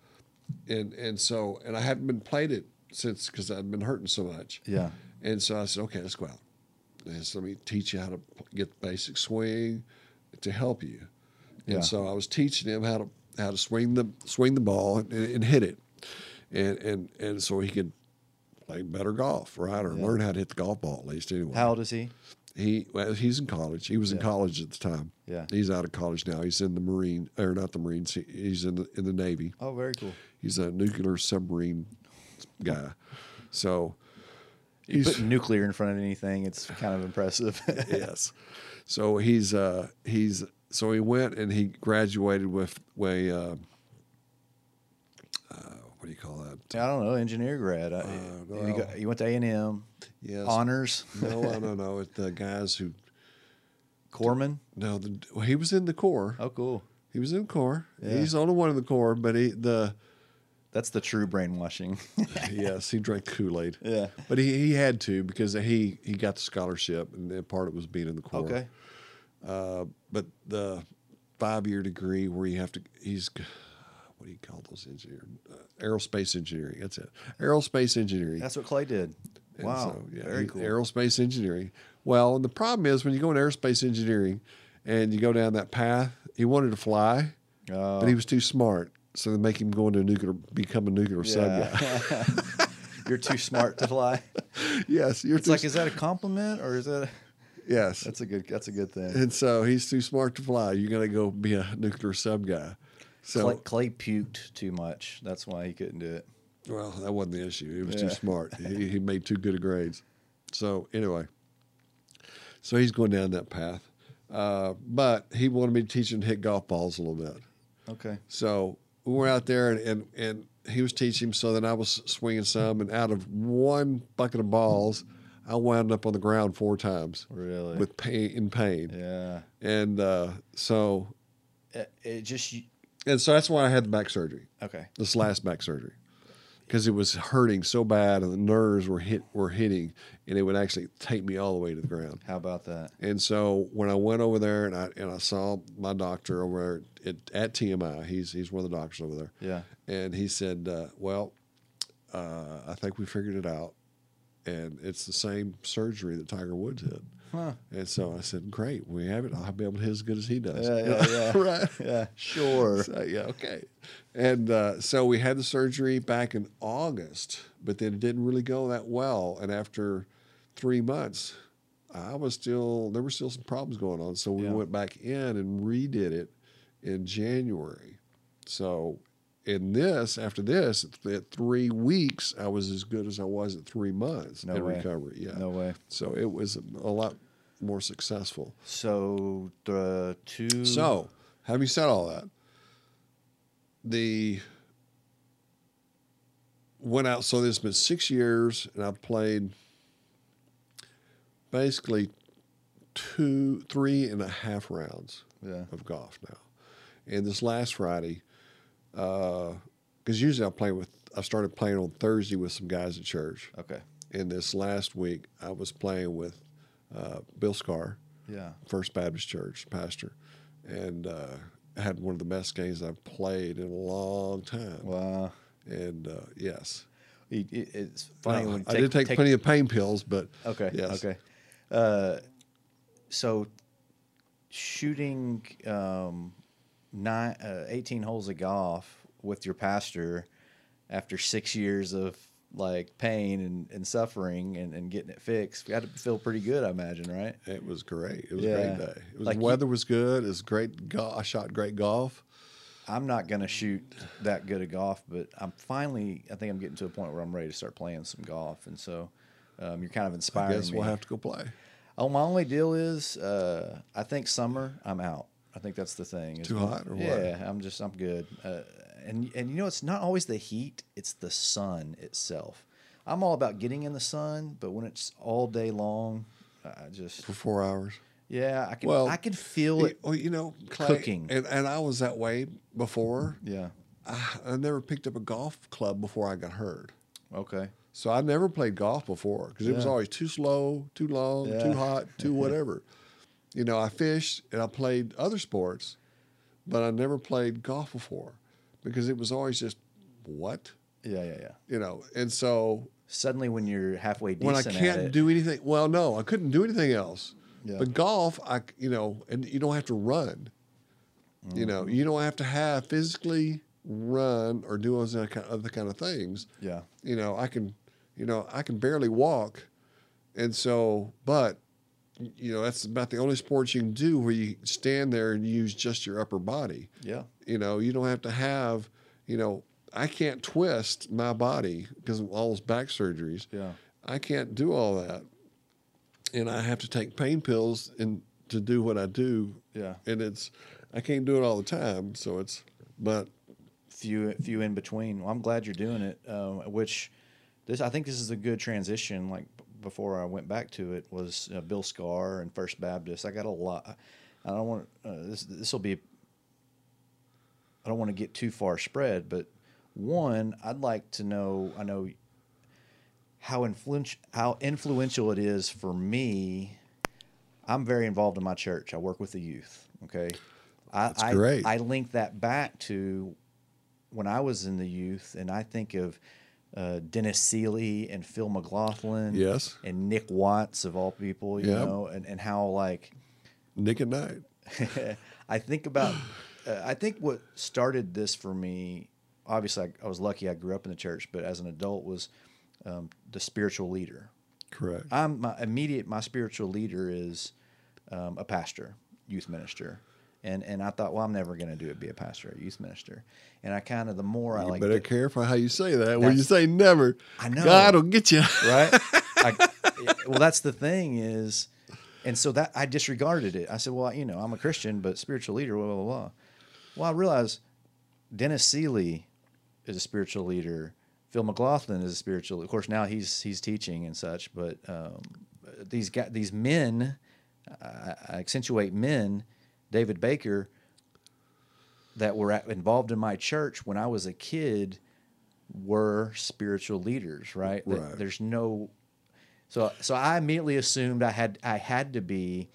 and and so and I hadn't been played it since because I'd been hurting so much. Yeah. And so I said, okay, let's go out. And so let me teach you how to get the basic swing to help you. Yeah. And so I was teaching him how to how to swing the swing the ball and, and hit it, and and and so he could play better golf, right, or Yeah. learn how to hit the golf ball at least anyway. How old is he? he well, he's in college. He was in college at the time. Yeah. He's out of college now. He's in the Marine or not the Marines. He, he's in the in the Navy. Oh, very cool. He's a nuclear submarine guy. So You he's put nuclear in front of anything, it's kind of impressive. yes. So he's uh he's so he went and he graduated with a uh, uh, what do you call that? I don't know, engineer grad. I, you, well- got- you went to A and M, Yes. honors, No, I don't know. It's the guys who corpsman. no, the, well, he was in the Corps. Oh, cool. He was in the Corps. Yeah. He's the only one in the Corps, but he the That's the true brainwashing. yes he drank Kool Aid. yeah. But he, he had to because he he got the scholarship and part of it was being in the Corps. Okay. Uh, but the five year degree where you have to he's what do you call those engineers? Uh, aerospace engineering. That's it. Aerospace engineering. That's what Clay did. And Wow. so, yeah, very cool. Aerospace engineering. Well, and the problem is when you go into aerospace engineering and you go down that path, he wanted to fly, Oh, but he was too smart. So they make him go into a nuclear, become a nuclear sub guy. You're too smart to fly. yes, you're It's like, is that a compliment or is that? yes. That's a good. That's a good thing. and so he's too smart to fly. You're gonna go be a nuclear sub guy. So Clay, Clay puked too much. That's why he couldn't do it. Well, that wasn't the issue. He was too smart. he, he made too good of grades. So anyway, So he's going down that path. Uh, but he wanted me to teach him to hit golf balls a little bit. Okay. So we were out there, and, and, and he was teaching. So then I was swinging some, and out of one bucket of balls, I wound up on the ground four times Really? with pain in pain. yeah. And uh, so It, it just and so that's why I had the back surgery. okay. this last back surgery because it was hurting so bad and the nerves were hit were hitting and it would actually take me all the way to the ground. How about that? And so when I went over there and I and I saw my doctor over there at, at TMI, he's he's one of the doctors over there, Yeah. and he said, uh, "Well, uh, I think we figured it out, and it's the same surgery that Tiger Woods did." Huh. And so I said, "Great, we have it. I'll be able to hit as good as he does." Yeah, yeah, yeah. right. Yeah. Sure. So, yeah, okay. And uh, so we had the surgery back in August, but then it didn't really go that well. And after three months, I was still there were still some problems going on. So we Yeah. went back in and redid it in January. So in this, after this, at three weeks, I was as good as I was at three months No in way. recovery. Yeah. No way. So it was a lot more successful. So the two. So, having said all that, the went out. So there's been six years, and I've played basically two, three and a half rounds Yeah. of golf now. And this last Friday, because usually I play with, I started playing on Thursday with some guys at church. Okay. And this last week, I was playing with uh, Bill Scar. Yeah. First Baptist Church pastor, and uh, had one of the best games I've played in a long time. Wow. And uh, yes, It- it- it's funny you I did take, plenty of pain pills, but Okay. Yes. Okay. Uh, so shooting um, nine, uh, 18 holes of golf with your pastor after six years of like pain and, and suffering and, and getting it fixed, got to feel pretty good, I imagine, right? it was great. It was a great day. It was Like you- weather was good. It was great. Go- I shot great golf. I'm not going to shoot that good at golf, but I'm finally, I think I'm getting to a point where I'm ready to start playing some golf. And so um, you're kind of I inspiring guess me. we'll have to go play. Oh, my only deal is, uh, I think summer I'm out. I think that's the thing. is Too hot or what? yeah, I'm just I'm good. Uh, and and you know it's not always the heat; it's the sun itself. I'm all about getting in the sun, but when it's all day long, I just for four hours. yeah, I can Well, I can feel it. Well, you know, Clay, Cooking. and, and I was that way before. Yeah. I, I never picked up a golf club before I got hurt. Okay. So I never played golf before because it was always too slow, too long, Yeah. too hot, too whatever. you know, I fished and I played other sports, but I never played golf before because it was always just what Yeah, yeah, yeah. you know. And so Suddenly, when you're halfway decent when I can't it, do anything, well, no, I couldn't do anything else. Yeah. But golf, I you know, and you don't have to run. You know, Mm-hmm. you don't have to have physically run or do those other kind of things yeah, you know, I can, you know, I can barely walk, and so, but, you know, that's about the only sports you can do where you stand there and use just your upper body. yeah, You know, you don't have to have, you know, I can't twist my body because of all those back surgeries. yeah. I can't do all that, and I have to take pain pills and to do what I do, Yeah. and it's, I can't do it all the time. So it's, but few few in between. Well, I'm glad you're doing it. Uh, which this I think this is a good transition. Like before I went back to it was uh, Bill Scar and First Baptist. I got a lot. I don't want uh, this. This will be. I don't want to get too far spread, but one, I'd like to know. I know how influential how influential it is for me. I'm very involved in my church. I work with the youth. Okay, I, That's I, great. I link that back to when I was in the youth, and I think of uh, Dennis Seeley and Phil McLaughlin, Yes. and Nick Watts of all people, you Yeah. know, and, and how like Nick at Nite. I think about, uh, I think what started this for me, obviously I, I was lucky I grew up in the church, but as an adult was um, the spiritual leader. Correct. I'm my immediate my spiritual leader is um, a pastor, youth minister, and and I thought, well, I'm never going to do it, be a pastor, or a youth minister, and I kind of the more I You like, better careful how you say that. When you say never, I know. God will get you. right? I, well, that's the thing is, And so that I disregarded it. I said, well, you know, I'm a Christian, but spiritual leader, blah, blah, blah. Well, I realized Dennis Seeley is a spiritual leader. Phil McLaughlin is a spiritual. Of course, now he's he's teaching and such. But um, these guys, these men, I, I accentuate men. David Baker, that were at, involved in my church when I was a kid, were spiritual leaders. Right. Right. There's no. So so I immediately assumed I had I had to be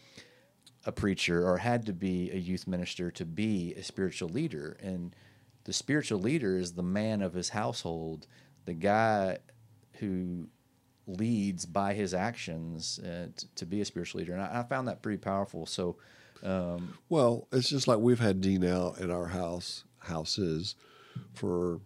a preacher or had to be a youth minister to be a spiritual leader. And the spiritual leader is the man of his household, the guy who leads by his actions uh, t- to be a spiritual leader. And I, I found that pretty powerful. So, um, Well, it's just like we've had D now at our house houses for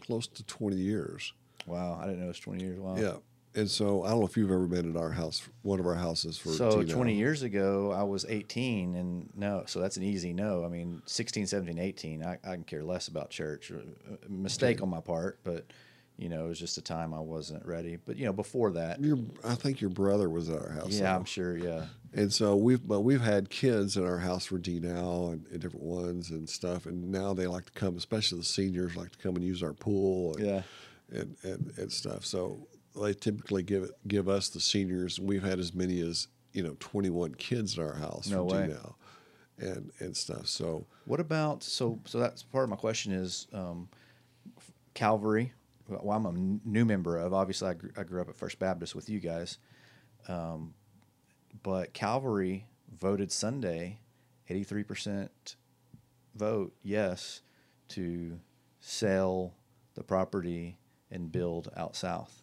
close to twenty years. wow, I didn't know it was 20 years. Wow. Yeah, and so I don't know if you've ever been at our house, one of our houses for So Tino. 20 years ago, I was 18, and no, so that's an easy no. I mean, 16, 17, 18, I, I can care less about church. A mistake on my part, but, you know, it was just a time I wasn't ready. But, you know, before that, Your, I think your brother was at our house. yeah, though. I'm sure, yeah. And so we've but we've had kids in our house for D now and, and different ones and stuff, and now they like to come, especially the seniors like to come and use our pool and Yeah. and, and, and stuff. So they typically give it give us the seniors, and we've had as many as you know 21 kids in our house No for way. D now, and and stuff. So What about so so that's part of my question is um, Calvary. Well, I'm a new member of. Obviously, I grew, I grew up at First Baptist with you guys, um, but Calvary voted Sunday, 83 percent vote yes to sell the property and build out south,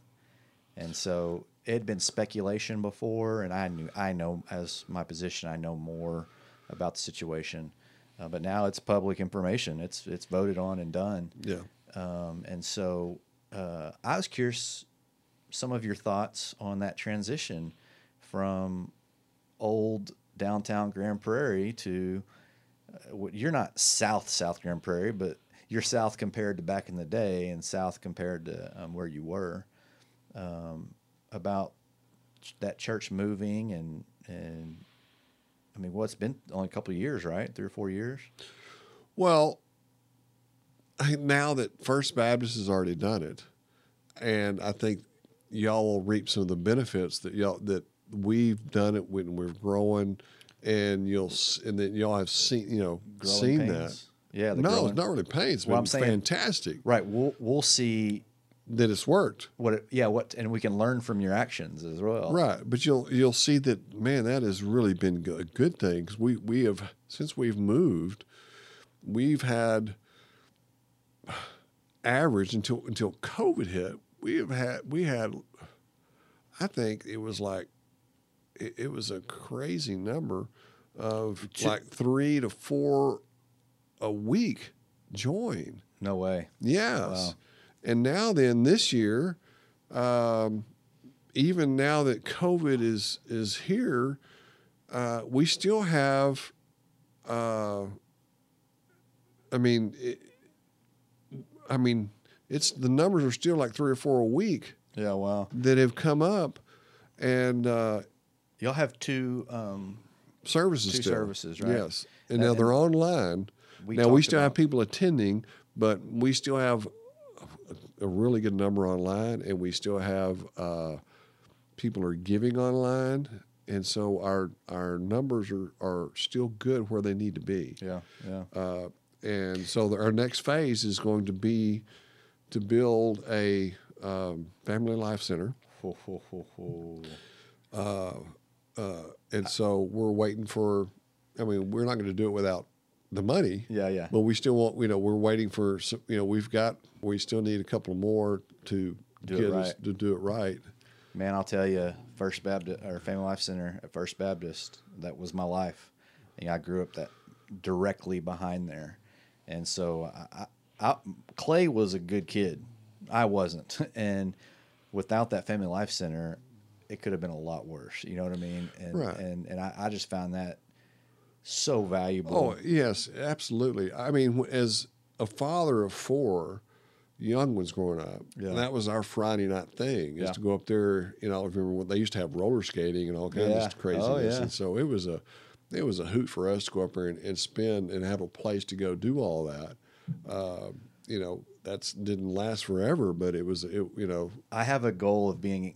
and so it had been speculation before, and I knew I know as my position I know more about the situation, uh, but now it's public information. It's it's voted on and done. yeah, Um, and so uh, I was curious some of your thoughts on that transition from old downtown Grand Prairie to uh, what- you're not south South Grand Prairie, but you're south compared to back in the day and south compared to um, where you were. Um, about that church moving and and I mean, well, it's been only a couple of years, right? Three or four years. Well, I now that First Baptist has already done it, and I think y'all will reap some of the benefits that y'all that we've done it when we're growing, and you'll and then y'all have seen you know Growing seen pains. that. Yeah, the no, growing- it's not really pain. It's Well, I'm saying- fantastic Right. We'll we'll see that it's worked. what it, yeah what and we can learn from your actions as well. Right, but you'll you'll see that man, that has really been a good thing because we we have since we've moved, we've had average until until COVID hit. We have had we had, I think it was like, it, it was a crazy number of like three to four a week join. No way. Yes. Wow. And now then this year, um, even now that COVID is is here, uh, we still have. Uh, I mean, it, I mean, it's the numbers are still like three or four a week Yeah. Wow. that have come up, and uh, Y'all have two. Um, services Two still. services, right? Yes, and Uh, now they're online. we now we still have people attending, but we still have a, really good number online, and we still have uh, people are giving online, and so our our numbers are are still good where they need to be. yeah. Yeah. Uh, and so the, our next phase is going to be to build a um, family life center. Ho, ho. and so we're waiting for. I mean, we're not going to do it without the money. Yeah. Yeah. But we still want. You know, we're waiting for. You know, we've got. We still need a couple more to Do get us to do it right. Man, I'll tell you, First Baptist or Family Life Center at First Baptist, that was my life. And I grew up that directly behind there, and so I, I, Clay was a good kid. I wasn't, and without that Family Life Center, it could have been a lot worse. You know what I mean? And Right. and and I, I just found that so valuable. Oh yes, absolutely. I mean, as a father of four, young ones growing up. Yeah. That was our Friday night thing is Yeah. to go up there. You know, I remember when they used to have roller skating and all kinds Yeah. of craziness. Oh, yeah. And so it was a it was a hoot for us to go up there and, and spend and have a place to go do all that. Uh, you know, that's didn't last forever, but it was it, you know I have a goal of being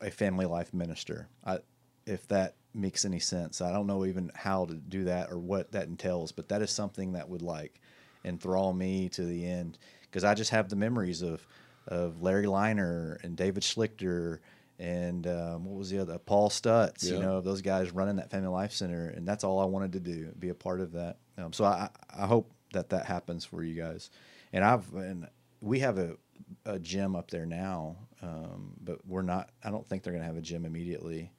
a family life minister. I, if that makes any sense, I don't know even how to do that or what that entails, but that is something that would like enthrall me to the end because I just have the memories of of Larry Liner and David Schlichter and um, what was the other Paul Stutz, you Yeah. know, those guys running that family life center, and that's all I wanted to do, be a part of that. Um, so I, I hope that that happens for you guys. And I've and we have a, a gym up there now, um, but we're not. I don't think they're going to have a gym immediately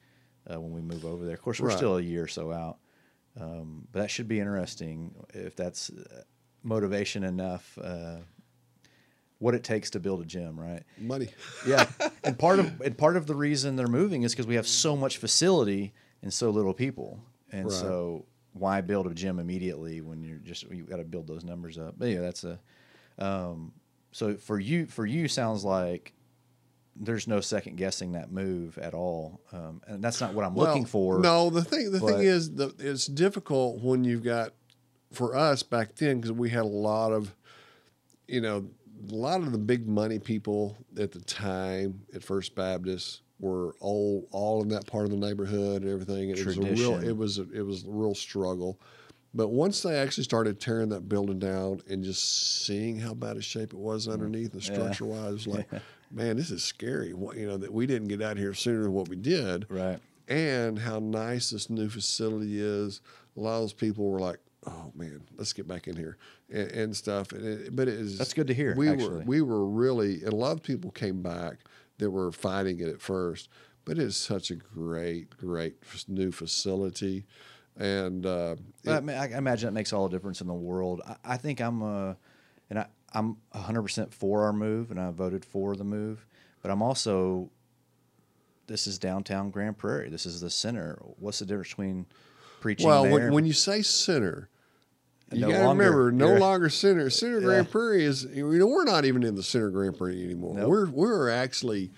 uh, when we move over there. Of course, we're Right. still a year or so out, um, but that should be interesting if that's uh, motivation enough. Uh, what it takes to build a gym, right? money. Yeah, and part of and part of the reason they're moving is because we have so much facility and so little people, and Right. so why build a gym immediately when you're just you got to build those numbers up. But yeah, that's a. Um, so for you, for you, sounds like there's no second guessing that move at all, um, and that's not what I'm looking for. No, the thing the thing is the, it's difficult when you've got for us back then because we had a lot of you know a lot of the big money people at the time at First Baptist were all all in that part of the neighborhood and everything. It was a real it was a, it was a real struggle. But once they actually started tearing that building down and just seeing how bad a shape it was underneath the Mm. Yeah. structure wise, it was like, man, this is scary. What, you know that we didn't get out here sooner than what we did Right. and how nice this new facility is. A lot of those people were like, "Oh man, let's get back in here," and, and stuff. And it, but it is That's good to hear, We actually. were we were really, and a lot of people came back that were fighting it at first, but it is such a great, great new facility, and uh, But I, mean, I imagine that makes all the difference in the world. I, I think I'm uh, and I, I'm 100% for our move, and I voted for the move. But I'm also, this is downtown Grand Prairie. This is the center. What's the difference between preaching well, there? when, when you say center. You No got to remember, no longer center. Center Yeah. Grand Prairie is. You know, we're not even in the center of Grand Prairie anymore. Nope. We're we're actually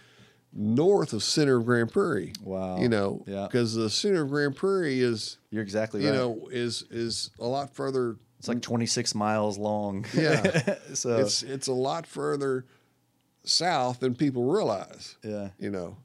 north of center of Grand Prairie. Wow. You know, Yeah. because the center of Grand Prairie is, You're exactly you right. know, is is a lot further. it's like 26 miles long. Yeah. so It's it's a lot further south than people realize. yeah. You know.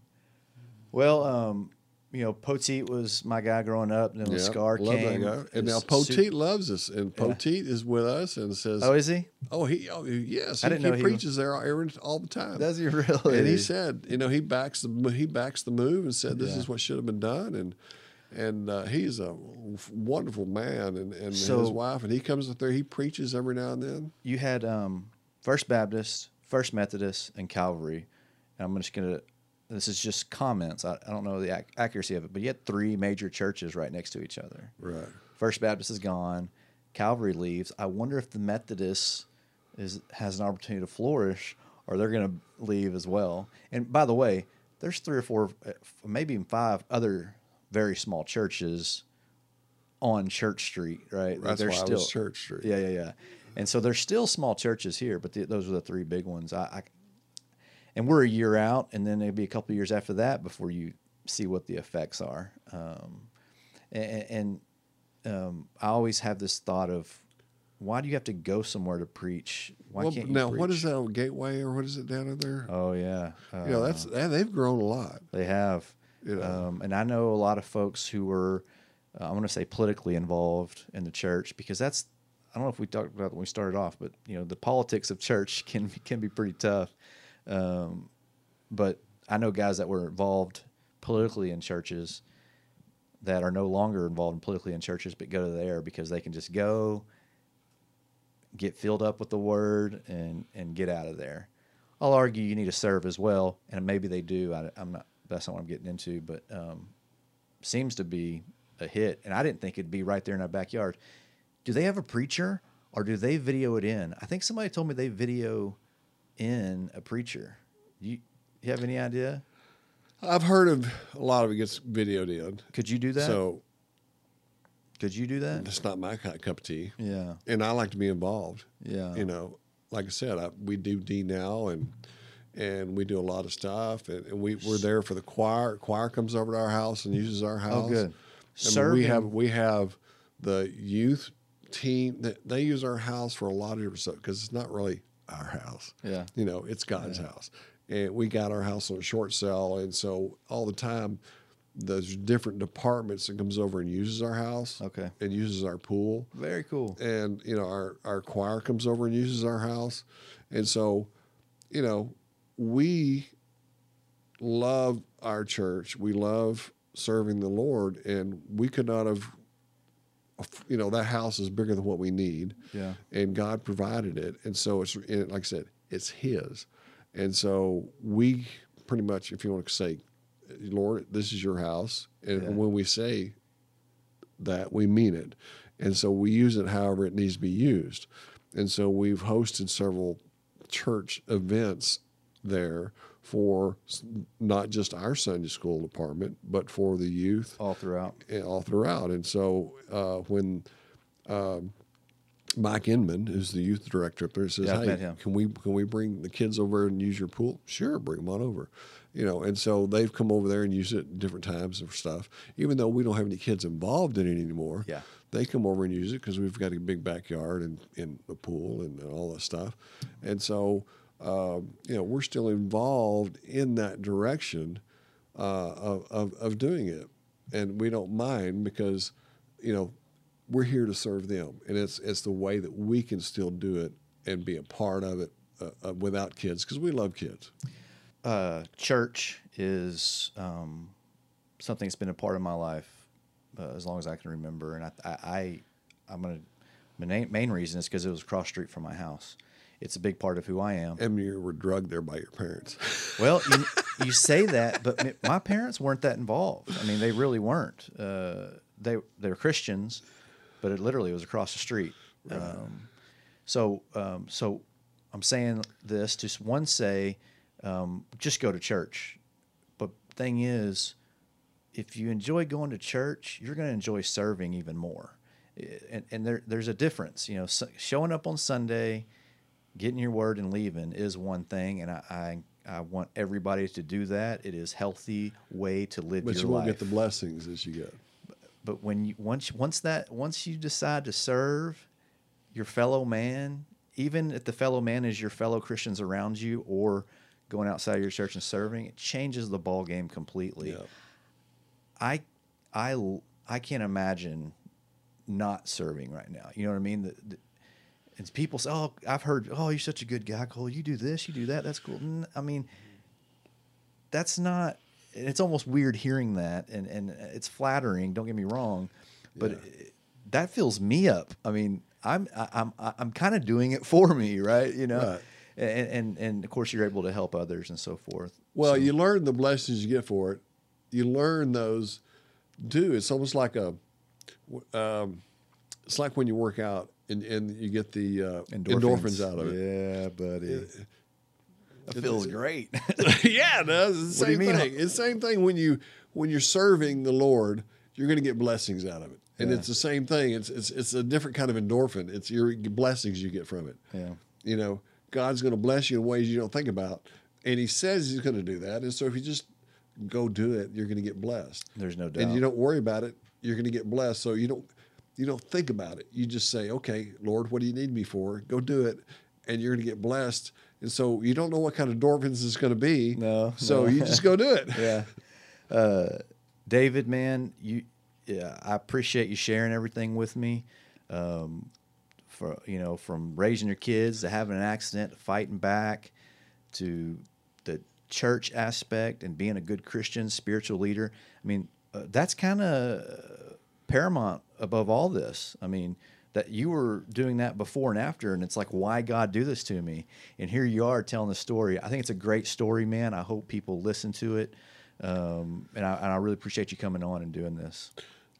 Well, um, you know, Poteet was my guy growing up, and then Yeah, Scar love came, that guy. And now Poteet loves us, and Yeah. Is with us and says, Oh, is he? "Oh, he, oh, yes, I he, didn't know he he preaches there every, all the time." Does he really? and he said, you know, he backs the he backs the move and said this Yeah. is what should have been done, and and uh, he's a wonderful man, and and his wife, and he comes up there, he preaches every now and then. you had um, First Baptist, First Methodist, and Calvary. And I'm just gonna. This is just comments. I, I don't know the ac- accuracy of it, but you had three major churches right next to each other. Right. First Baptist is gone. Calvary leaves. I wonder if the Methodist is has an opportunity to flourish, or they're going to leave as well. And by the way, there's three or four, uh, maybe even five other very small churches on Church Street, right? That's They're why was Church Street. Yeah, yeah, yeah. And so there's still small churches here, but the, those are the three big ones. I, I and we're a year out, and then it'll be a couple of years after that before you see what the effects are. Um, and, and um, I always have this thought of why do you have to go somewhere to preach? Why Well, can't now preach? what is that on Gateway or what is it down in there? Oh yeah, uh, you know, that's that, they've grown a lot. they have. You know. Um, and I know a lot of folks who were, uh, I want to say, politically involved in the church because that's. I don't know if we talked about it when we started off, but you know, the politics of church can can be pretty tough. Um, but I know guys that were involved politically in churches that are no longer involved in politically in churches, but go to there because they can just go, get filled up with the word, and and get out of there. I'll argue you need to serve as well, and maybe they do. I, am not. That's not what I'm getting into, but um, seems to be a hit. And I didn't think it'd be right there in our backyard. Do they have a preacher, or do they video it in? I think somebody told me they video in a preacher. You you have any idea? I've heard of a lot of it gets videoed in. Could you do that? So Could you do that? it's not my cup of tea. Yeah, And I like to be involved. yeah. You know, like I said, I, we do D now and and we do a lot of stuff and, and we we're there for the choir. Choir comes over to our house and uses our oh, house. Oh, good. Mean, we have we have the youth team that they use our house for a lot of different stuff because it's not really our house. Yeah. you know, it's God's house, and we got our house on a short sale, and so all the time. There's different departments that comes over and uses our house. Okay. And uses our pool Very cool. and you know our our choir comes over and uses our house and so you know we love our church we love serving the lord and we could not have you know that house is bigger than what we need. Yeah. and god provided it. And so it's and like i said it's his. And so we pretty much if you want to say lord this is your house and Yeah. when we say that we mean it. And so we use it however it needs to be used. And so we've hosted several church events there for not just our sunday school department but for the youth All throughout. and all throughout and so uh, when um, Mike Inman, who's the youth director up there, says, Yeah, "Hey, can we can we bring the kids over and use your pool? Sure, bring them on over." You know, and so they've come over there and used it different times and stuff. Even though we don't have any kids involved in it anymore, Yeah. they come over and use it because we've got a big backyard and in the pool and, all that stuff. And so, um, you know, we're still involved in that direction uh, of, of of doing it, and we don't mind because, you know, we're here to serve them, and it's it's the way that we can still do it and be a part of it uh, uh, without kids because we love kids. uh, church is um, something that's been a part of my life uh, as long as I can remember, and I, I, I I'm gonna my main, reason is because it was across the street from my house. It's a big part of who I am. And you were drugged there by your parents. Well, you, you say that, but my parents weren't that involved. I mean, they really weren't. Uh, they they were Christians, but it literally was across the street. Um, so um, so I'm saying this to s- one say, um, just go to church. But thing is, if you enjoy going to church, you're going to enjoy serving even more. And, and there, there's a difference. You know, so showing up on Sunday, getting your word and leaving is one thing, and I, I, I want everybody to do that. It is healthy way to live But your you won't life. get the blessings as you get. but when you once once that once you decide to serve your fellow man, even if the fellow man is your fellow Christians around you, or going outside of your church and serving, it changes the ball game completely. Yeah. I, I, I can't imagine not serving right now. You know what I mean? The, the, and people say, "Oh, I've heard. Oh, you're such a good guy, Cole. You do this, you do that. That's cool." I mean, that's not. It's almost weird hearing that, and and it's flattering. Don't get me wrong, but Yeah. it, that fills me up. I mean, I'm I'm I'm kind of doing it for me, right? You know, Right. and, and and of course you're able to help others and so forth. Well, So- you learn the blessings you get for it. You learn those. too. it's almost like a. Um, it's like when you work out and, and you get the uh, endorphins. out of it. Yeah, buddy. It feels great. yeah, it does. It's the What do you same mean? thing. It's the same thing when you when you're serving the Lord, you're going to get blessings out of it, and Yeah. it's the same thing. It's it's it's a different kind of endorphin. It's your blessings you get from it. yeah. You know, God's going to bless you in ways you don't think about, and He says He's going to do that. And so if you just go do it, you're going to get blessed. There's no doubt. And you don't worry about it, you're going to get blessed. So you don't you don't think about it. You just say, "Okay, Lord, what do you need me for? Go do it." And you're going to get blessed. And so you don't know what kind of endorphins it's going to be. No, So no. you just go do it. yeah. Uh, David, man, you, yeah, I appreciate you sharing everything with me. Um, for you know, from raising your kids to having an accident, to fighting back, to the church aspect and being a good Christian, spiritual leader. I mean, uh, that's kind of paramount above all this. I mean, that you were doing that before and after, and it's like, why God do this to me? And here you are telling the story. I think it's a great story, man. I hope people listen to it, um, and, I, and I really appreciate you coming on and doing this.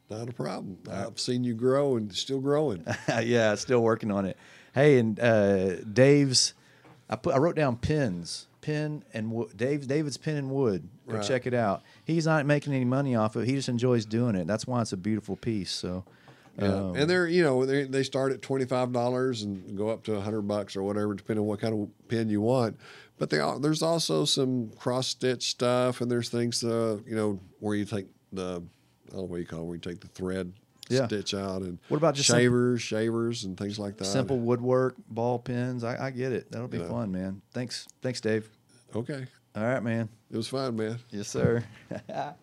Not a problem. I've seen you grow and still growing. yeah, still working on it. Hey, and uh, Dave's, I put I wrote down pins, pin and. Dave David's pin and wood. Go Right. check it out. He's not making any money off of it. He just enjoys doing it. That's why it's a beautiful piece. So, Yeah. Um, and they're you know they they start at twenty five dollars and go up to hundred bucks or whatever, depending on what kind of pin you want. But they there's also some cross stitch stuff, and there's things uh, you know where you take the I don't know what you call it, where you take the thread Yeah. stitch out, and What about just shavers, shavers, and things like that. Simple woodwork, ball pins. I, I get it. That'll be fun, man. Thanks, thanks, Dave. Okay, all right, man. It was fun, man. Yes, sir.